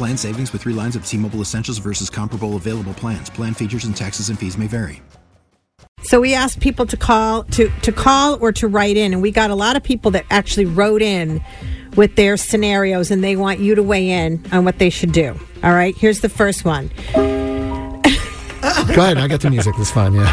Plan savings with three lines of T Mobile Essentials versus comparable available plans. Plan features and taxes and fees may vary. So we asked people to call to to call or to write in, and we got a lot of people that actually wrote in with their scenarios, and they want you to weigh in on what they should do. All right, here's the first one. Go ahead. I got the music. That's fine. Yeah.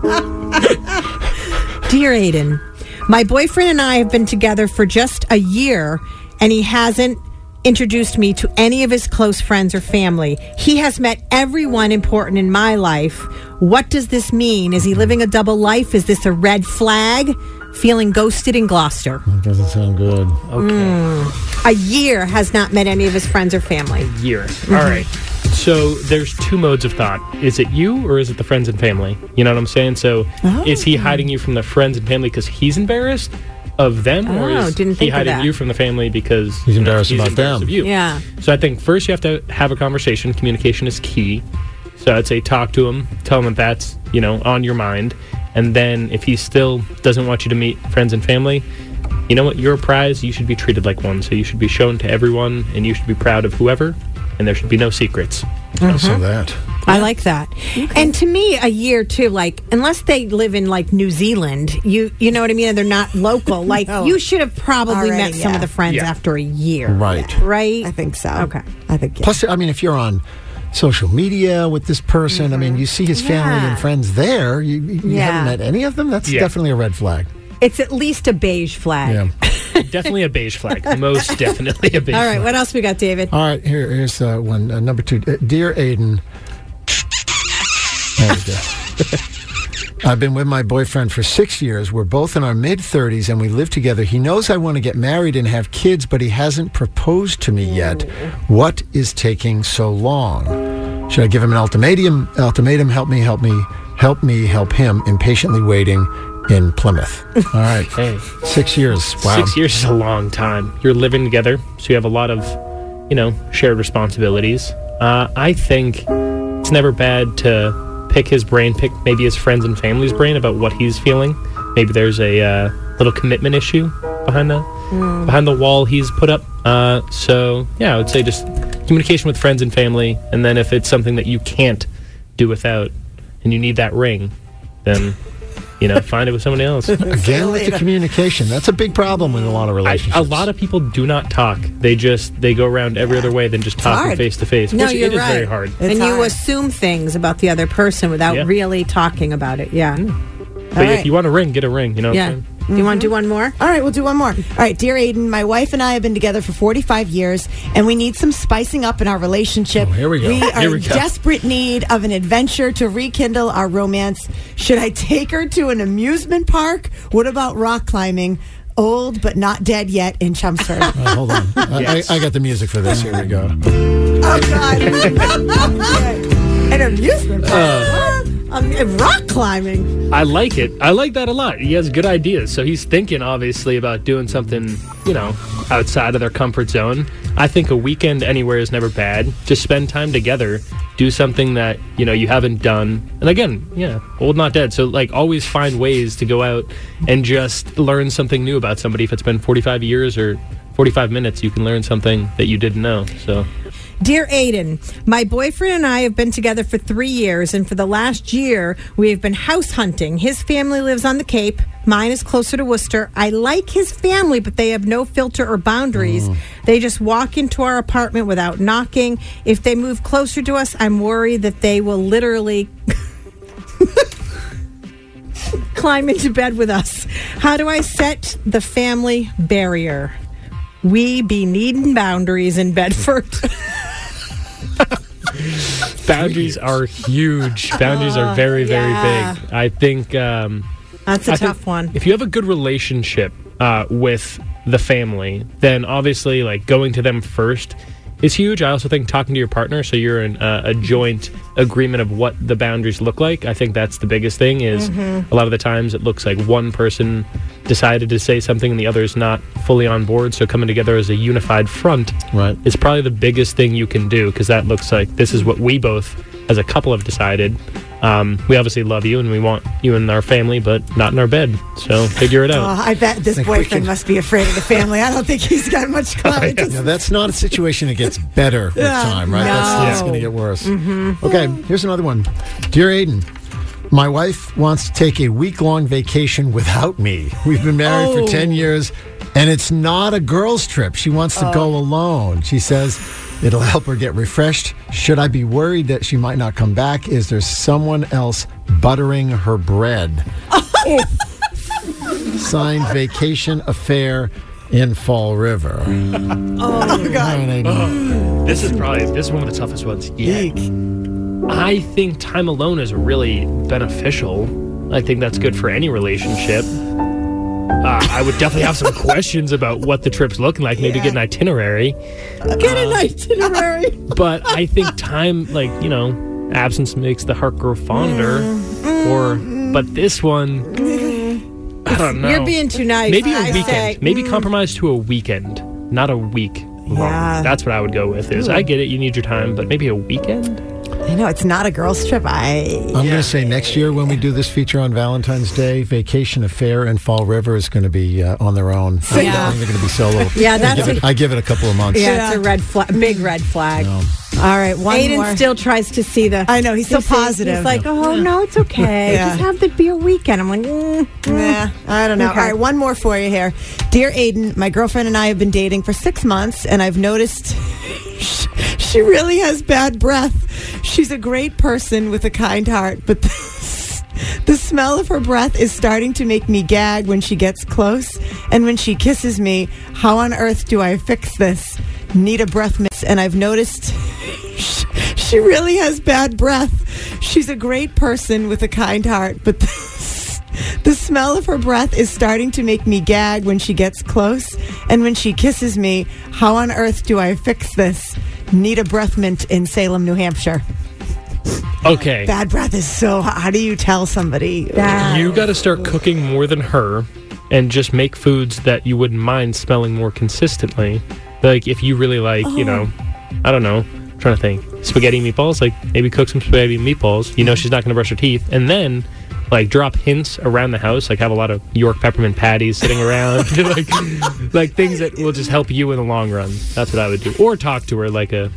Dear Aiden, my boyfriend and I have been together for just a year, and he hasn't introduced me to any of his close friends or family. He has met everyone important in my life. What does this mean? Is he living a double life? Is this a red flag? Feeling ghosted in Gloucester. That doesn't sound good. Okay. Mm. A year has not met any of his friends or family. year. All mm-hmm. right. So there's two modes of thought. Is it you or is it the friends and family? You know what I'm saying? So oh. is he hiding you from the friends and family because he's embarrassed of them, or Oh, is didn't he think hiding that. you from the family because He's you know, embarrassed about them. of you? Yeah. So I think first you have to have a conversation. Communication is key. So I'd say talk to him, tell him that that's you know on your mind, and then if he still doesn't want you to meet friends and family, you know what? You're a prize. You should be treated like one. So you should be shown to everyone, and you should be proud of whoever, and there should be no secrets. So that. I like that. And to me, a year too, like unless they live in like New Zealand, you you know what I mean, and they're not local. Like No. you should have probably Already, met some yeah. of the friends Yeah. after a year, Right. Right? I think so. Okay. I think yeah. Plus, I mean, if you're on social media with this person, I mean, mm-hmm. you see his family Yeah. and friends there. You, you Yeah. haven't met any of them. That's Yeah. definitely a red flag. It's at least a beige flag. Yeah. definitely a beige flag. Most definitely a beige. All right, flag. what else we got, David? All right, here, here's uh, one. Uh, number two. Uh, Dear Aiden. There we go. I've been with my boyfriend for six years. We're both in our mid 30s and we live together. He knows I want to get married and have kids, but he hasn't proposed to me yet. What is taking so long? Should I give him an ultimatum? Ultimatum, help me, help me, help me, help him. Impatiently waiting in Plymouth. All right. Hey, Six years. Wow. six years is a long time. You're living together, so you have a lot of, you know, shared responsibilities. Uh, I think it's never bad to pick his brain, pick maybe his friends and family's brain about what he's feeling. Maybe there's a uh, little commitment issue behind the behind the wall he's put up. Uh, so yeah, I would say just communication with friends and family, and then if it's something that you can't do without, and you need that ring, then you know find it with somebody else. Again with the communication. That's a big problem in a lot of relationships. a lot of people do not talk. They just they go around every other way than just talking face to face. No, which you're it is right. very hard. It's and you assume things about the other person without Yeah. really talking about it. Yeah. Mm. But right. if you want a ring, get a ring. You know. What Yeah. I'm? Do you want to do one more? All right, we'll do one more. All right, dear Aiden, my wife and I have been together for 45 years, and we need some spicing up in our relationship. Oh, here we go. We are Here we in go. desperate need of an adventure to rekindle our romance. Should I take her to an amusement park? What about rock climbing? Old but not dead yet in Chelmsford. Uh, hold on. I- Yes. I, I got the music for this. Here we go. oh God! an amusement park. Um, rock climbing. I like it. I like that a lot. He has good ideas. So he's thinking obviously about doing something, you know, outside of their comfort zone. I think a weekend anywhere is never bad. Just spend time together. Do something that, you know, you haven't done. And again, yeah, old not dead. So like always find ways to go out and just learn something new about somebody. If it's been 45 years or 45 minutes, you can learn something that you didn't know. So Dear Aiden, my boyfriend and I have been together for three years, and for the last year, we have been house hunting. His family lives on the Cape. Mine is closer to Worcester. I like his family, but they have no filter or boundaries. Mm. They just walk into our apartment without knocking. If they move closer to us, I'm worried that they will literally climb into bed with us. How do I set the family barrier? We be needing boundaries in Bedford. Boundaries are huge. Boundaries are very, very yeah. big. I think um, That's a I think tough one. If you have a good relationship uh, with the family, then obviously, like going to them first is huge. I also think talking to your partner, so you're in uh, a joint agreement of what the boundaries look like. I think that's the biggest thing. Is Mm-hmm. a lot of the times it looks like one person decided to say something and the other is not fully on board. So coming together as a unified front Right. is probably the biggest thing you can do because that looks like this is what we both as a couple have decided. Um, we obviously love you and we want you in our family, but not in our bed. So figure it Oh, out. I bet this Think we boyfriend can- must be afraid of the family. I don't think he's got much clout. Now, that's not a situation that gets better with time, right? That's, that's going to get worse. Okay, here's another one. Dear Aiden, my wife wants to take a week long vacation without me. We've been married Oh. for 10 years, and it's not a girls' trip. She wants to go oh. alone. She says it'll help her get refreshed. Should I be worried that she might not come back? Is there someone else buttering her bread? Signed Vacation Affair in Fall River. Mm. oh, God. This is probably this is one of the toughest ones yet. I think time alone is really beneficial. I think that's good for any relationship. Uh, I would definitely have some questions about what the trip's looking like. Maybe get an itinerary. Get an uh, itinerary. But I think time, like you know, absence makes the heart grow fonder. Mm-hmm. Or, mm-hmm. but this one, I don't know. You're being too nice. Maybe a I weekend. say- Maybe mm. compromise to a weekend, not a week. long. Yeah. That's what I would go with. Is I mm. get it, you need your time, but maybe a weekend. I know it's not a girls' trip. I I'm going to say next year when we do this feature on Valentine's Day, Vacation Affair and Fall River is going to be uh, on their own. I Yeah. they're going to be solo. Yeah, I that's give, it, a- I give it a couple of months. Yeah, it's a red flag, big red flag. Um, all right. One Aiden more. still tries to see the. I know, he's so positive. He's like, oh no, it's okay. Yeah. Just have the beer weekend. I'm like, mm, mm. Yeah, I don't know. Okay. All right, one more for you here. Dear Aiden, my girlfriend and I have been dating for six months, and I've noticed she really has bad breath. She's a great person with a kind heart, but the, the smell of her breath is starting to make me gag when she gets close. And when she kisses me, how on earth do I fix this? Need a breath miss, and I've noticed she really has bad breath. She's a great person with a kind heart, but the smell of her breath is starting to make me gag when she gets close. And when she kisses me, how on earth do I fix this? Need a breath mint in Salem, New Hampshire. Okay. Bad breath is so. How do you tell somebody? you got to start cooking more than her and just make foods that you wouldn't mind smelling more consistently. Like if you really like, you know, oh. I don't know, trying to think, spaghetti meatballs, like maybe cook some spaghetti meatballs. You know she's not going to brush her teeth and then like drop hints around the house, like have a lot of York peppermint patties sitting around, like like things that will just help you in the long run. That's what I would do. Or talk to her like a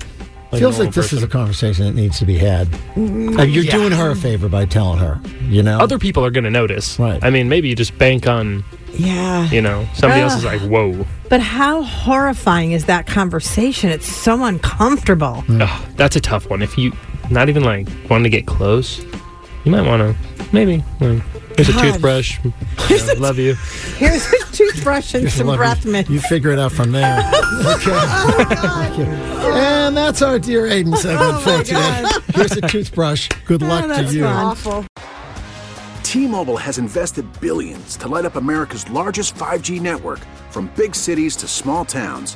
like feels normal like this is a conversation that needs to be had. Uh, you're yeah. doing her a favor by telling her, you know? other people are going to notice. Right. I mean, maybe you just bank on, Yeah. you know, somebody else is like, whoa. But how horrifying is that conversation? It's so uncomfortable. Ugh, that's a tough one. If you not even like wanting to get close, you might want to maybe like here's a God. toothbrush. You know, love you. Here's a toothbrush and some love breath you, mint. you figure it out from there. okay. Oh, Thank. And that's our Dear Aiden segment oh, for today. Here's a toothbrush. Good oh, luck to you. awful. T-Mobile has invested billions to light up America's largest 5G network from big cities to small towns,